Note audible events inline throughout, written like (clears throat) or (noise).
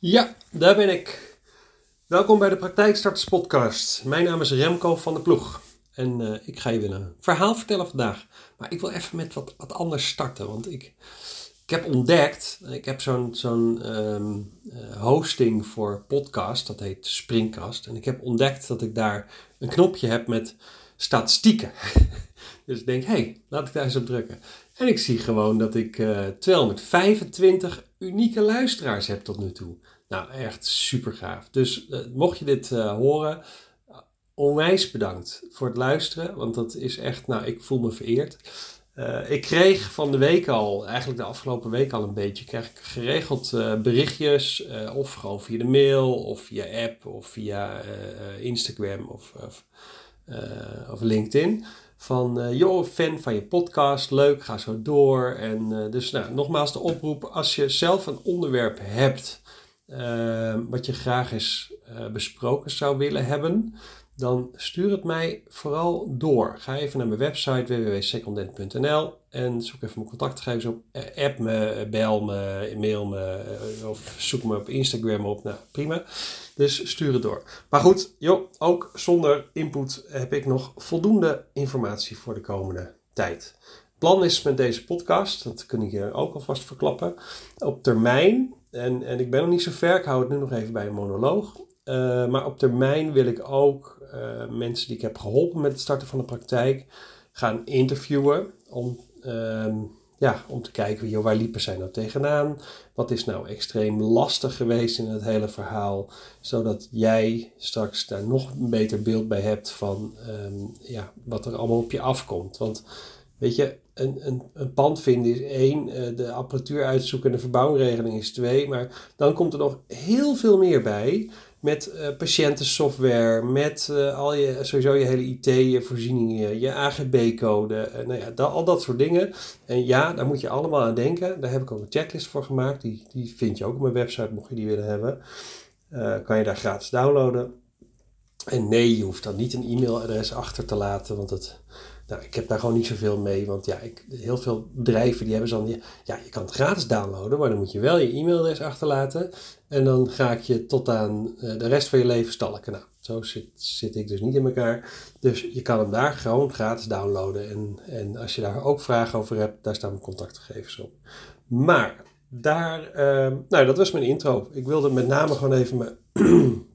Ja, daar ben ik. Welkom bij de Praktijkstarters Podcast. Mijn naam is Remco van der Ploeg. En uh, ik ga je weer een verhaal vertellen vandaag. Maar ik wil even met wat, anders starten. Want ik, ik heb ontdekt, ik heb zo'n zo'n um, uh, hosting voor podcast, dat heet Springcast. En ik heb ontdekt dat ik daar een knopje heb met statistieken. (laughs) dus ik denk, hé, hey, laat ik daar eens op drukken. En ik zie gewoon dat ik uh, 225 unieke luisteraars heb tot nu toe. Nou, echt super gaaf. Dus uh, mocht je dit uh, horen, onwijs bedankt voor het luisteren. Want dat is echt, nou, ik voel me vereerd. Ik kreeg van de week al, eigenlijk de afgelopen week al een beetje, krijg ik geregeld berichtjes. of gewoon via de mail, of via app, of via Instagram of, of, of LinkedIn van uh, joh, fan van je podcast, leuk, ga zo door. En uh, dus nou, nogmaals de oproep, als je zelf een onderwerp hebt uh, wat je graag eens besproken zou willen hebben, dan stuur het mij vooral door. Ga even naar mijn website www.secondent.nl en zoek even mijn contactgegevens op. App me, bel me, mail me of zoek me op Instagram op. Nou, prima. Dus stuur het door. Maar goed, joh, ook zonder input heb ik nog voldoende informatie voor de komende tijd. Plan is met deze podcast, dat kun ik je ook alvast verklappen, op termijn, en, en ik ben nog niet zo ver, ik hou het nu nog even bij een monoloog, uh, maar op termijn wil ik ook uh, mensen die ik heb geholpen met het starten van de praktijk gaan interviewen om uh, ja, om te kijken joh, waar liepen zij nou tegenaan? Wat is nou extreem lastig geweest in het hele verhaal? Zodat jij straks daar nog een beter beeld bij hebt van um, ja, wat er allemaal op je afkomt. Want weet je, een, een, een pand vinden is één, uh, de apparatuur uitzoeken en de verbouwingregeling is twee. Maar dan komt er nog heel veel meer bij met uh, patiëntensoftware, met uh, al je, sowieso je hele IT-voorzieningen, je AGB-code, uh, nou ja, dat, al dat soort dingen. En ja, daar moet je allemaal aan denken. Daar heb ik ook een checklist voor gemaakt. Die, die vind je ook op mijn website, mocht je die willen hebben. kan je daar gratis downloaden. En nee, je hoeft dan niet een e-mailadres achter te laten, want het, nou, ik heb daar gewoon niet zoveel mee. Want ja, ik, heel veel bedrijven die hebben zo ja, je kan het gratis downloaden, maar dan moet je wel je e-mailadres achterlaten. En dan ga ik je tot aan uh, de rest van je leven stalken. Nou, zo zit, zit ik dus niet in elkaar. Dus je kan hem daar gewoon gratis downloaden. En, en als je daar ook vragen over hebt, daar staan mijn contactgegevens op. Maar daar, uh, nou dat was mijn intro. Ik wilde met name gewoon even mijn, (clears throat)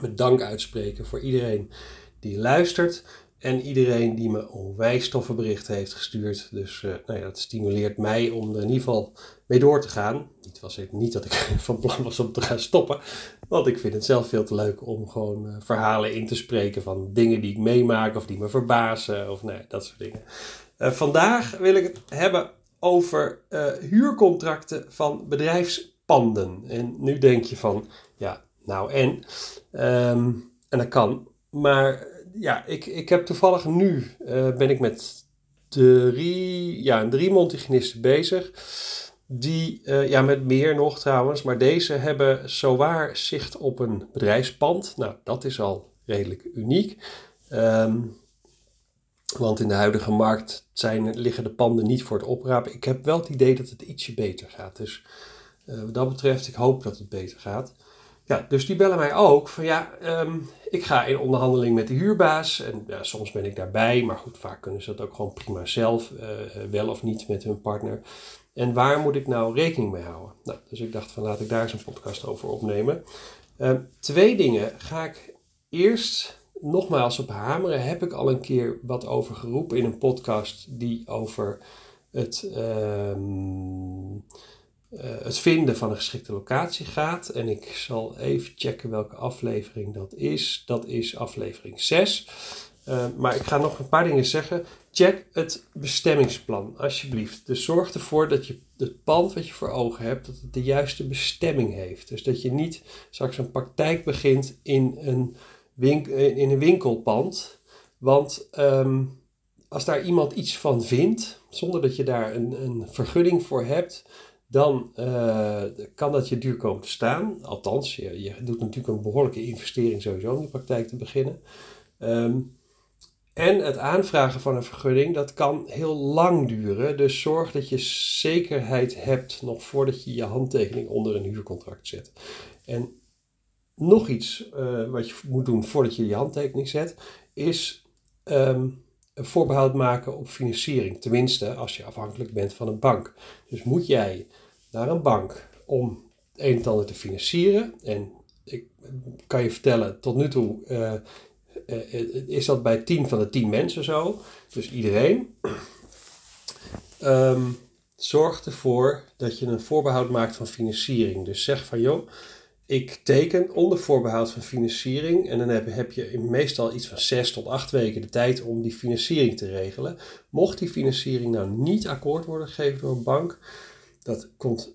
mijn dank uitspreken voor iedereen die luistert. En iedereen die me onwijs toffe berichten heeft gestuurd. Dus uh, nou ja, dat stimuleert mij om er in ieder geval mee door te gaan. Niet, was niet dat ik (laughs) van plan was om te gaan stoppen. Want ik vind het zelf veel te leuk om gewoon uh, verhalen in te spreken van dingen die ik meemaak of die me verbazen. Of nee, dat soort dingen. Uh, vandaag wil ik het hebben over huurcontracten van bedrijfspanden. En nu denk je van, ja, nou en. Um, en dat kan. Maar ja, ik, ik heb toevallig nu uh, ben ik met drie, ja, drie Montigenisten bezig. Die, uh, ja, met meer nog trouwens, maar deze hebben zowaar zicht op een bedrijfspand. Nou, dat is al redelijk uniek. Um, want in de huidige markt zijn, liggen de panden niet voor het oprapen. Ik heb wel het idee dat het ietsje beter gaat. Dus uh, wat dat betreft, ik hoop dat het beter gaat. Ja, dus die bellen mij ook van ja, um, ik ga in onderhandeling met de huurbaas. En ja, soms ben ik daarbij, maar goed, vaak kunnen ze dat ook gewoon prima zelf, uh, wel of niet met hun partner. En waar moet ik nou rekening mee houden? Nou, dus ik dacht van laat ik daar eens een podcast over opnemen. Uh, twee dingen ga ik eerst nogmaals op hameren. Heb ik al een keer wat over geroepen in een podcast die over het... Uh, het vinden van een geschikte locatie gaat. En ik zal even checken welke aflevering dat is. Dat is aflevering 6. Uh, maar ik ga nog een paar dingen zeggen. Check het bestemmingsplan, alsjeblieft. Dus zorg ervoor dat je het pand wat je voor ogen hebt, dat het de juiste bestemming heeft. Dus dat je niet straks een praktijk begint in een, winkel, in een winkelpand. Want um, als daar iemand iets van vindt, zonder dat je daar een, een vergunning voor hebt, dan uh, kan dat je duur komen te staan. Althans, je, je, doet natuurlijk een behoorlijke investering sowieso om die praktijk te beginnen. Um, En het aanvragen van een vergunning, dat kan heel lang duren. Dus zorg dat je zekerheid hebt nog voordat je je handtekening onder een huurcontract zet. En nog iets uh, wat je moet doen voordat je je handtekening zet, is um, een voorbehoud maken op financiering. Tenminste, als je afhankelijk bent van een bank. Dus moet jij naar een bank om een en ander te financieren. En ik kan je vertellen, tot nu toe uh, uh, is dat bij 10 van de 10 mensen zo. Dus iedereen. (clears throat) Um, zorg ervoor dat je een voorbehoud maakt van financiering. Dus zeg van joh, ik teken onder voorbehoud van financiering. En dan heb, heb je meestal iets van 6 tot 8 weken de tijd om die financiering te regelen. Mocht die financiering nou niet akkoord worden gegeven door een bank, dat komt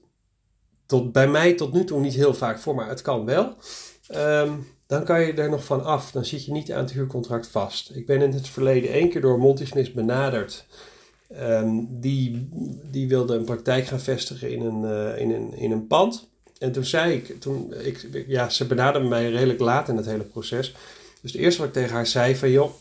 tot, bij mij tot nu toe niet heel vaak voor, maar het kan wel. Um, dan kan je er nog van af. Dan zit je niet aan het huurcontract vast. Ik ben in het verleden één keer door Montisnis benaderd. Um, die, die wilde een praktijk gaan vestigen in een, uh, in een, in een pand. En toen zei ik, toen, ik, ja, ze benaderde mij redelijk laat in het hele proces. Dus het eerste wat ik tegen haar zei van, joh,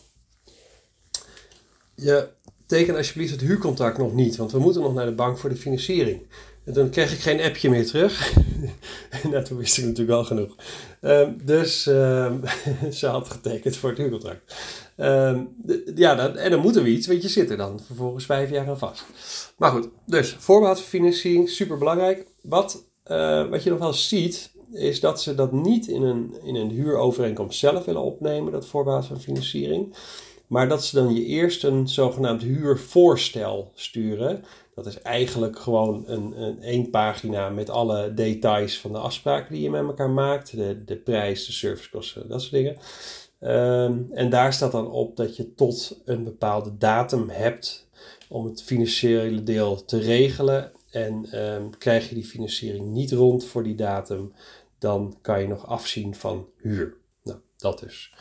je teken alsjeblieft het huurcontract nog niet, want we moeten nog naar de bank voor de financiering. En toen kreeg ik geen appje meer terug. en (laughs) nou, toen wist ik natuurlijk al genoeg. Um, dus um, (laughs) ze had getekend voor het huurcontract. Um, ja, dan, en dan moeten we iets, want je zit er dan vervolgens vijf jaar aan vast. Maar goed, dus voorbehoud financiering, super belangrijk. Wat uh, wat je nog wel ziet, is dat ze dat niet in een, in een huurovereenkomst zelf willen opnemen, dat voorbehoud van financiering. Maar dat ze dan je eerst een zogenaamd huurvoorstel sturen. Dat is eigenlijk gewoon een, een één pagina met alle details van de afspraken die je met elkaar maakt. De, de prijs, de servicekosten, dat soort dingen. Um, en daar staat dan op dat je tot een bepaalde datum hebt om het financiële deel te regelen en um, krijg je die financiering niet rond voor die datum, dan kan je nog afzien van huur. Nou, dat dus.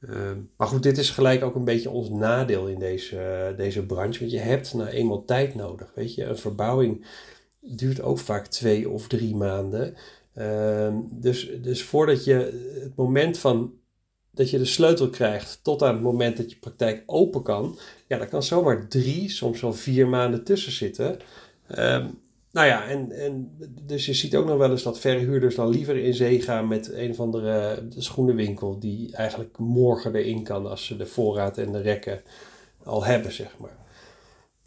Um, maar goed, dit is gelijk ook een beetje ons nadeel in deze, deze branche. Want je hebt nou eenmaal tijd nodig. Weet je, een verbouwing duurt ook vaak twee of drie maanden. Um, dus, dus voordat je het moment van dat je de sleutel krijgt tot aan het moment dat je praktijk open kan, ja, daar kan zomaar drie, soms wel vier maanden tussen zitten. Um, nou ja, en, en dus je ziet ook nog wel eens dat verhuurders dan liever in zee gaan met een of andere schoenenwinkel die eigenlijk morgen erin kan als ze de voorraad en de rekken al hebben, zeg maar.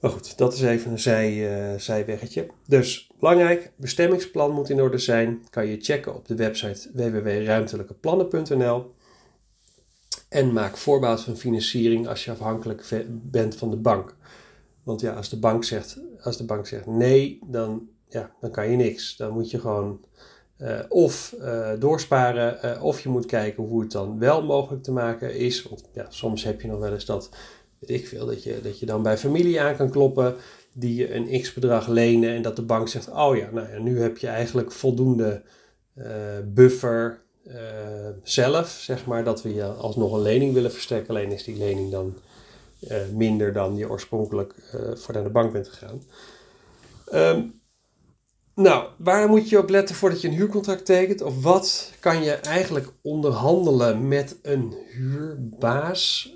Maar goed, dat is even een zij, uh, zijweggetje. Dus belangrijk, bestemmingsplan moet in orde zijn. Kan je checken op de website www.ruimtelijkeplannen.nl. En maak voorbaat van financiering als je afhankelijk bent van de bank. Want ja, als de bank zegt, als de bank zegt nee, dan, ja, dan kan je niks. Dan moet je gewoon uh, of uh, doorsparen, uh, of je moet kijken hoe het dan wel mogelijk te maken is. Want ja, soms heb je nog wel eens dat, weet ik veel, dat je, dat je dan bij familie aan kan kloppen die je een x-bedrag lenen en dat de bank zegt, oh ja, nou ja, nu heb je eigenlijk voldoende buffer zelf, zeg maar, dat we je alsnog een lening willen verstrekken. Alleen is die lening dan minder dan je oorspronkelijk uh, voor naar de bank bent gegaan. Um, nou, waar moet je op letten voordat je een huurcontract tekent? Of wat kan je eigenlijk onderhandelen met een huurbaas?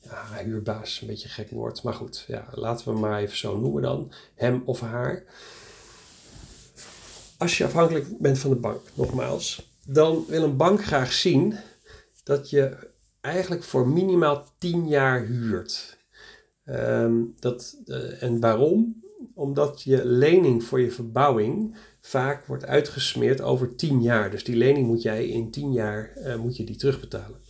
Ja, huurbaas is een beetje een gek woord, maar goed, ja, laten we maar even zo noemen dan. Hem of haar. Als je afhankelijk bent van de bank, nogmaals, dan wil een bank graag zien dat je eigenlijk voor minimaal 10 jaar huurt. Um, dat, uh, en waarom? Omdat je lening voor je verbouwing vaak wordt uitgesmeerd over 10 jaar. Dus die lening moet jij in 10 jaar uh, moet je die terugbetalen.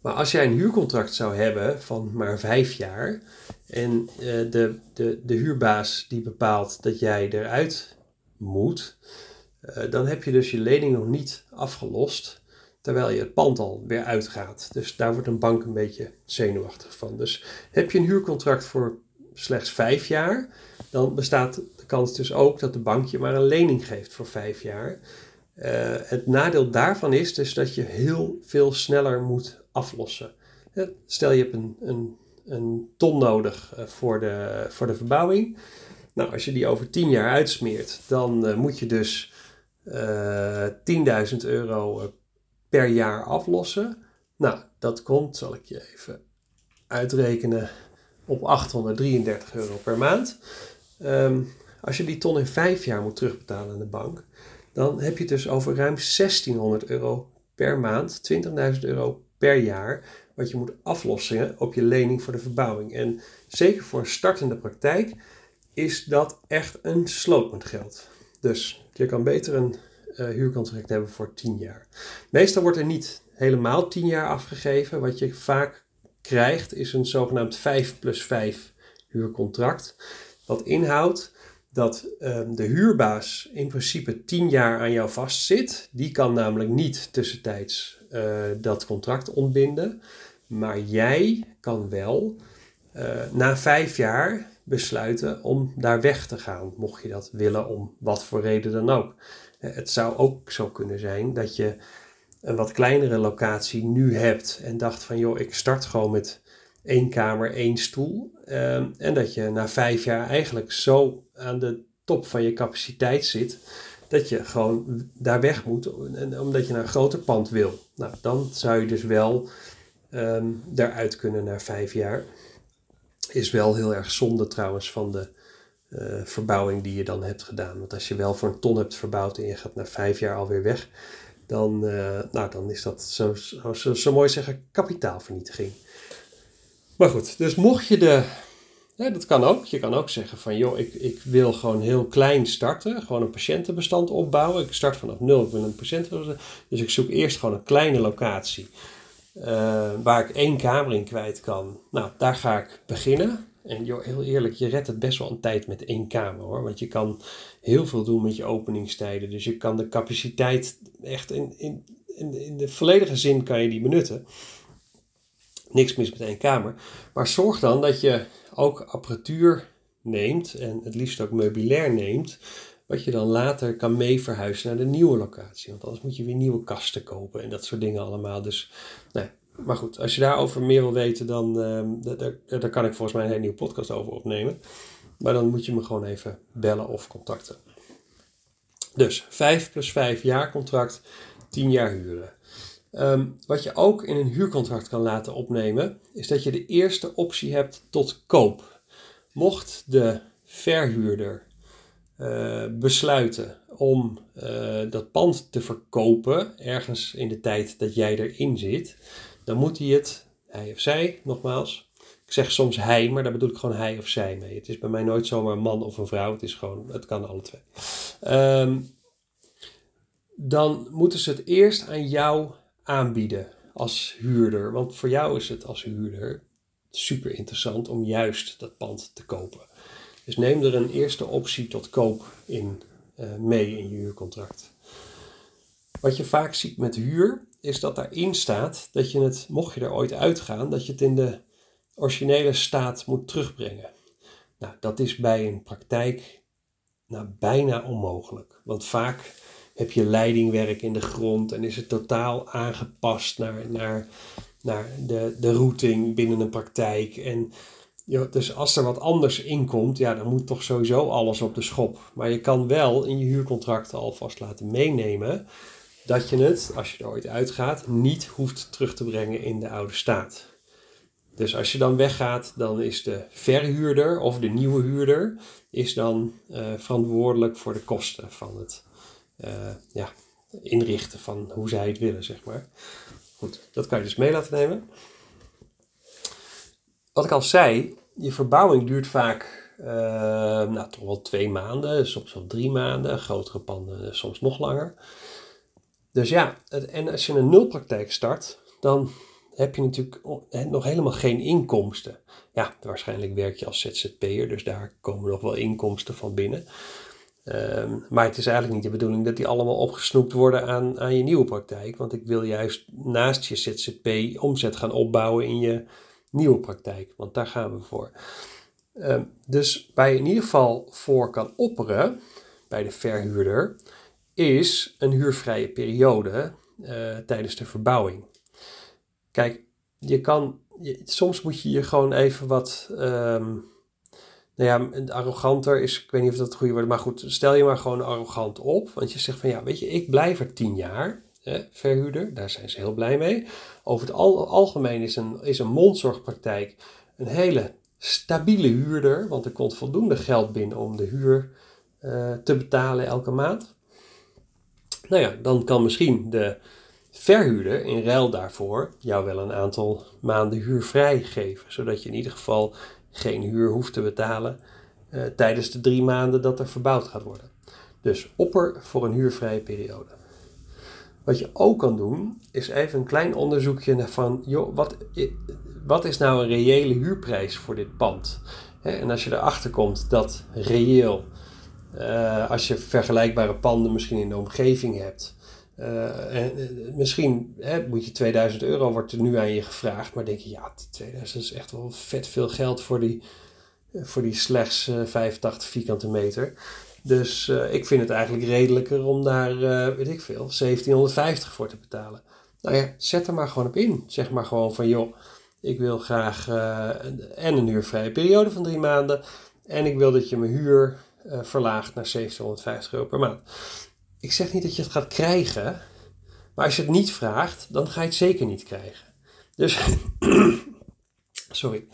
Maar als jij een huurcontract zou hebben van maar 5 jaar en uh, de, de, de huurbaas die bepaalt dat jij eruit moet, dan heb je dus je lening nog niet afgelost terwijl je het pand al weer uitgaat. Dus daar wordt een bank een beetje zenuwachtig van. Dus heb je een huurcontract voor slechts vijf jaar, dan bestaat de kans dus ook dat de bank je maar een lening geeft voor vijf jaar. Uh, het nadeel daarvan is dus dat je heel veel sneller moet aflossen. Stel je hebt een, een, een ton nodig uh, voor de, voor de verbouwing. Nou, als je die over 10 jaar uitsmeert, dan uh, moet je dus 10.000 euro per jaar aflossen. Nou, dat komt, zal ik je even uitrekenen, op 833 euro per maand. Ehm, als je die ton in vijf jaar moet terugbetalen aan de bank, dan heb je het dus over ruim 1600 euro per maand, 20.000 euro per jaar, wat je moet aflossen op je lening voor de verbouwing. En zeker voor een startende praktijk is dat echt een sloot met geld. Dus je kan beter een uh, huurcontract hebben voor 10 jaar. Meestal wordt er niet helemaal 10 jaar afgegeven. Wat je vaak krijgt is een zogenaamd 5 plus 5 huurcontract. Wat inhoudt dat ehm, de huurbaas in principe 10 jaar aan jou vastzit. Die kan namelijk niet tussentijds uh, dat contract ontbinden. Maar jij kan wel uh, na vijf jaar besluiten om daar weg te gaan, mocht je dat willen, om wat voor reden dan ook. Eh, het zou ook zo kunnen zijn dat je een wat kleinere locatie nu hebt en dacht van joh, ik start gewoon met één kamer, één stoel. Ehm, en dat je na vijf jaar eigenlijk zo aan de top van je capaciteit zit, dat je gewoon daar weg moet, omdat je naar een groter pand wil. Nou, dan zou je dus wel um, daaruit kunnen na vijf jaar. Is wel heel erg zonde trouwens van de uh, verbouwing die je dan hebt gedaan. Want als je wel voor een ton hebt verbouwd en je gaat na vijf jaar alweer weg, dan, uh, nou, dan is dat zo, zo, zo mooi zeggen kapitaalvernietiging. Maar goed, dus mocht je de. Dat kan ook. Je kan ook zeggen van joh, ik, ik wil gewoon heel klein starten. Gewoon een patiëntenbestand opbouwen. Ik start vanaf nul. Ik wil een patiëntenbestand. Dus ik zoek eerst gewoon een kleine locatie. Uh, waar ik één kamer in kwijt kan. Nou, daar ga ik beginnen. En joh, heel eerlijk, je redt het best wel een tijd met één kamer hoor. Want je kan heel veel doen met je openingstijden. Dus je kan de capaciteit echt in, in, in, de volledige zin kan je die benutten. Niks mis met één kamer. Maar zorg dan dat je ook apparatuur neemt en het liefst ook meubilair neemt. Wat je dan later kan mee verhuizen naar de nieuwe locatie. Want anders moet je weer nieuwe kasten kopen en dat soort dingen allemaal. Dus nee, maar goed, als je daarover meer wil weten, dan uh, daar, kan ik volgens mij een hele nieuwe podcast over opnemen. Maar dan moet je me gewoon even bellen of contacten. Dus 5 plus 5 jaar contract, 10 jaar huren. Um, wat je ook in een huurcontract kan laten opnemen, is dat je de eerste optie hebt tot koop. Mocht de verhuurder uh, besluiten om uh, dat pand te verkopen, ergens in de tijd dat jij erin zit, dan moet hij het, hij of zij, nogmaals. Ik zeg soms hij, maar daar bedoel ik gewoon hij of zij mee. Het is bij mij nooit zomaar een man of een vrouw. Het is gewoon, het kan alle twee. Um, dan moeten ze het eerst aan jou aanbieden als huurder. Want voor jou is het als huurder super interessant om juist dat pand te kopen. Dus neem er een eerste optie tot koop in, uh, mee in je huurcontract. Wat je vaak ziet met huur, is dat daarin staat dat je het, mocht je er ooit uitgaan, dat je het in de originele staat moet terugbrengen. Nou, dat is bij een praktijk nou, bijna onmogelijk. Want vaak heb je leidingwerk in de grond en is het totaal aangepast naar, naar, naar de, de routing binnen een praktijk. En dus als er wat anders in komt, ja, dan moet toch sowieso alles op de schop. Maar je kan wel in je huurcontract alvast laten meenemen dat je het, als je er ooit uitgaat, niet hoeft terug te brengen in de oude staat. Dus als je dan weggaat, dan is de verhuurder of de nieuwe huurder is dan uh, verantwoordelijk voor de kosten van het uh, ja, inrichten van hoe zij het willen, zeg maar. Goed, dat kan je dus mee laten nemen. Wat ik al zei, je verbouwing duurt vaak uh, nou, toch wel twee maanden, soms wel drie maanden, grotere panden soms nog langer. Dus ja, en als je een nulpraktijk start, dan heb je natuurlijk nog helemaal geen inkomsten. Ja, waarschijnlijk werk je als ZZP'er, dus daar komen nog wel inkomsten van binnen. Um, maar het is eigenlijk niet de bedoeling dat die allemaal opgesnoept worden aan, aan je nieuwe praktijk. Want ik wil juist naast je ZZP omzet gaan opbouwen in je nieuwe praktijk. Want daar gaan we voor. Um, dus waar je in ieder geval voor kan opperen bij de verhuurder, is een huurvrije periode uh, tijdens de verbouwing. Kijk, je kan, je, soms moet je je gewoon even wat, um, nou ja, arroganter is, ik weet niet of dat het goede woord is, maar goed, stel je maar gewoon arrogant op, want je zegt van ja, weet je, ik blijf er tien jaar verhuurder. Daar zijn ze heel blij mee. Over het algemeen is een, is een mondzorgpraktijk een hele stabiele huurder, want er komt voldoende geld binnen om de huur eh, te betalen elke maand. Nou ja, dan kan misschien de verhuurder in ruil daarvoor jou wel een aantal maanden huur vrijgeven, zodat je in ieder geval geen huur hoeft te betalen uh, tijdens de drie maanden dat er verbouwd gaat worden. Dus opper voor een huurvrije periode. Wat je ook kan doen, is even een klein onderzoekje van, joh, wat, wat is nou een reële huurprijs voor dit pand? En als je erachter komt dat reëel, uh, als je vergelijkbare panden misschien in de omgeving hebt, uh, en, uh, misschien hè, moet je 2000 euro, wordt er nu aan je gevraagd, maar denk je, ja, 2000 is echt wel vet veel geld voor die, voor die slechts 85 vierkante meter. Dus ik vind het eigenlijk redelijker om daar, weet ik veel, 1750 voor te betalen. Nou ja, zet er maar gewoon op in. Zeg maar gewoon van, joh, ik wil graag en een huurvrije periode van drie maanden. En ik wil dat je mijn huur verlaagt naar 1750 euro per maand. Ik zeg niet dat je het gaat krijgen, maar als je het niet vraagt, dan ga je het zeker niet krijgen. Dus (clears throat) Sorry.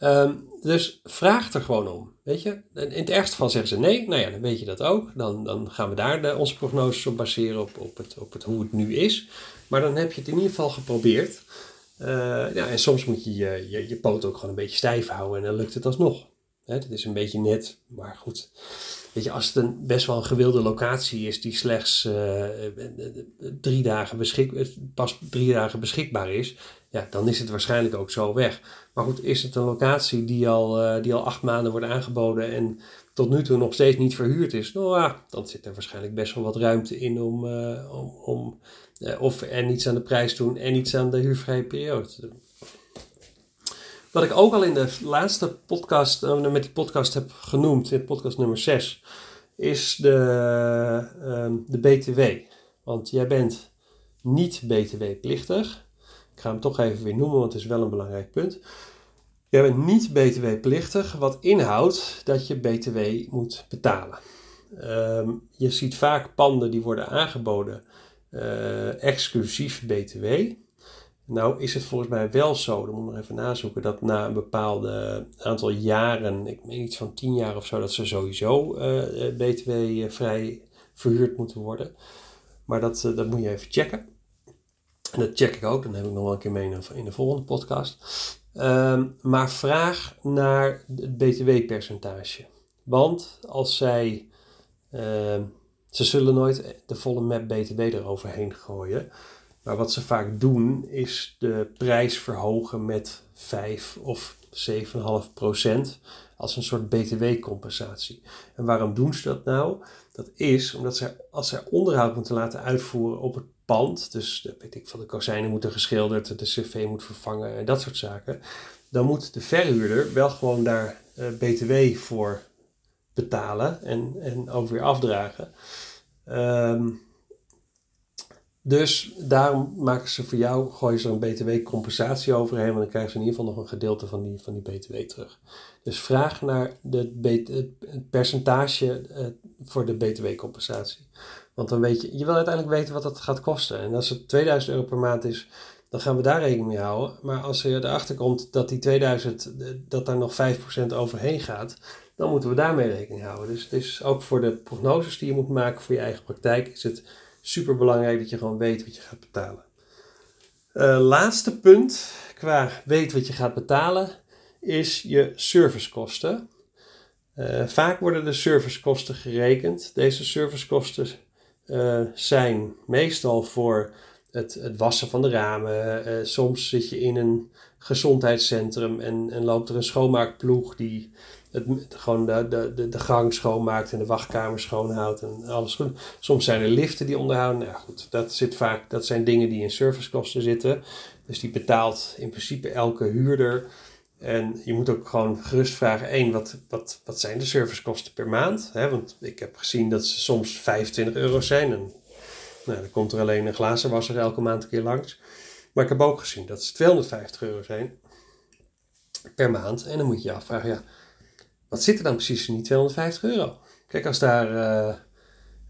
Um, dus vraag er gewoon om. Weet je? In het ergste geval zeggen ze nee. Nou ja, dan weet je dat ook. Dan, dan gaan we daar de, onze prognoses op baseren. Op, op, het, op het, hoe het nu is. Maar dan heb je het in ieder geval geprobeerd. Uh, ja, en soms moet je je, je je poot ook gewoon een beetje stijf houden. En dan lukt het alsnog. Dat is een beetje net. Maar goed. Weet je, als het een best wel een gewilde locatie is die slechts uh, drie dagen pas drie dagen beschikbaar is, ja, dan is het waarschijnlijk ook zo weg. Maar goed, is het een locatie die al, uh, die al acht maanden wordt aangeboden en tot nu toe nog steeds niet verhuurd is, nou ja, dan zit er waarschijnlijk best wel wat ruimte in om, uh, om, om of en iets aan de prijs doen en iets aan de huurvrije periode te doen. Wat ik ook al in de laatste podcast, met die podcast heb genoemd, in podcast nummer 6, is de, uh, de BTW. Want jij bent niet BTW-plichtig. Ik ga hem toch even weer noemen, want het is wel een belangrijk punt. Jij bent niet BTW-plichtig, wat inhoudt dat je BTW moet betalen. Um, je ziet vaak panden die worden aangeboden uh, exclusief BTW. Nou is het volgens mij wel zo, dan moet ik nog even nazoeken, dat na een bepaalde aantal jaren, ik meen iets van 10 jaar of zo, dat ze sowieso uh, eh, BTW-vrij verhuurd moeten worden. Maar dat, dat moet je even checken. En dat check ik ook, dan heb ik nog wel een keer mee in de volgende podcast. Um, maar vraag naar het BTW-percentage. Want als zij, uh, ze zullen nooit de volle map BTW eroverheen gooien. Maar wat ze vaak doen is de prijs verhogen met 5 of 7,5 procent als een soort btw-compensatie. En waarom doen ze dat nou? Dat is omdat zij, als zij onderhoud moeten laten uitvoeren op het pand, dus weet ik, van de kozijnen moeten geschilderd, de cv moet vervangen en dat soort zaken, dan moet de verhuurder wel gewoon daar uh, btw voor betalen en, en ook weer afdragen. Um, dus daarom maken ze voor jou, gooien ze een btw-compensatie overheen, want dan krijgen ze in ieder geval nog een gedeelte van die, van die btw terug. Dus vraag naar de, het percentage uh, voor de btw-compensatie. Want dan weet je, je wil uiteindelijk weten wat dat gaat kosten. En als het 2000 euro per maand is, dan gaan we daar rekening mee houden. Maar als er erachter komt dat die 2000, dat daar nog 5% overheen gaat, dan moeten we daarmee rekening houden. Dus het is ook voor de prognoses die je moet maken voor je eigen praktijk, is het super belangrijk dat je gewoon weet wat je gaat betalen. Uh, laatste punt qua weet wat je gaat betalen is je servicekosten. Uh, vaak worden de servicekosten gerekend. Deze servicekosten uh, zijn meestal voor het, het, wassen van de ramen. soms zit je in een gezondheidscentrum en, en loopt er een schoonmaakploeg die het, gewoon de, de, de, gang schoonmaakt en de wachtkamer schoonhoudt en alles. Soms zijn er liften die onderhouden. Nou goed, dat, zit vaak, dat zijn dingen die in servicekosten zitten. Dus die betaalt in principe elke huurder. En je moet ook gewoon gerust vragen: één, wat, wat, wat zijn de servicekosten per maand? Want ik heb gezien dat ze soms 25 euro zijn. Nou, dan komt er alleen een glazenwasser elke maand een keer langs. Maar ik heb ook gezien dat ze 250 euro zijn per maand. En dan moet je je afvragen: ja wat zit er dan precies in die 250 euro? Kijk, als daar uh,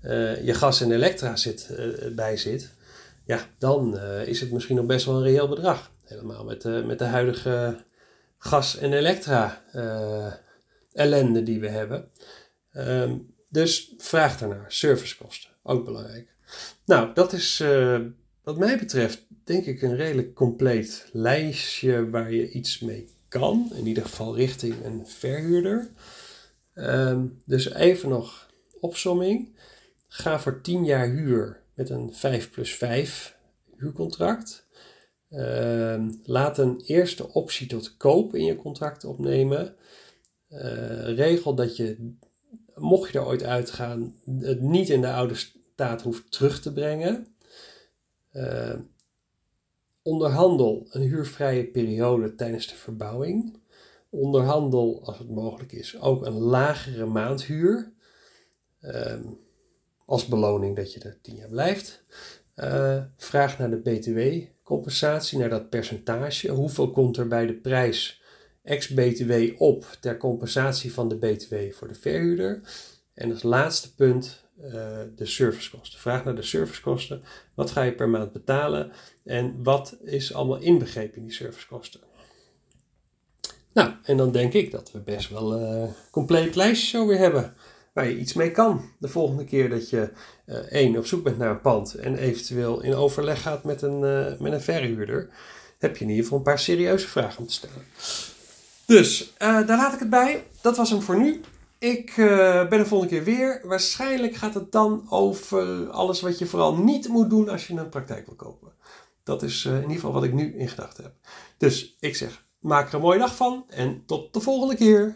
uh, je gas en elektra zit, uh, bij zit, ja, dan eh, is het misschien nog best wel een reëel bedrag. Helemaal met, met de huidige gas- en elektra uh, ellende die we hebben. Ehm, dus vraag daarnaar. Servicekosten, ook belangrijk. Nou, dat is wat mij betreft denk ik een redelijk compleet lijstje waar je iets mee kan. In ieder geval richting een verhuurder. Um, dus even nog opsomming. Ga voor 10 jaar huur met een 5 plus 5 huurcontract. Uh, laat een eerste optie tot koop in je contract opnemen. Uh, regel dat je, mocht je er ooit uitgaan, het niet in de oude staat hoeft terug te brengen. Uh, onderhandel een huurvrije periode tijdens de verbouwing. Onderhandel, als het mogelijk is, ook een lagere maandhuur. Uh, als beloning dat je er tien jaar blijft. Uh, vraag naar de BTW-compensatie, naar dat percentage. Hoeveel komt er bij de prijs ex-BTW op ter compensatie van de BTW voor de verhuurder? En als laatste punt uh, de servicekosten. Vraag naar de servicekosten. Wat ga je per maand betalen en wat is allemaal inbegrepen in die servicekosten? Nou, en dan denk ik dat we best wel een uh, compleet lijstje zo weer hebben waar je iets mee kan. De volgende keer dat je uh, één op zoek bent naar een pand en eventueel in overleg gaat met een, met een verhuurder, heb je in ieder geval een paar serieuze vragen om te stellen. Dus daar laat ik het bij. Dat was hem voor nu. Ik ben de volgende keer weer. Waarschijnlijk gaat het dan over alles wat je vooral niet moet doen als je een praktijk wil kopen. Dat is in ieder geval wat ik nu in gedachten heb. Dus ik zeg, maak er een mooie dag van en tot de volgende keer.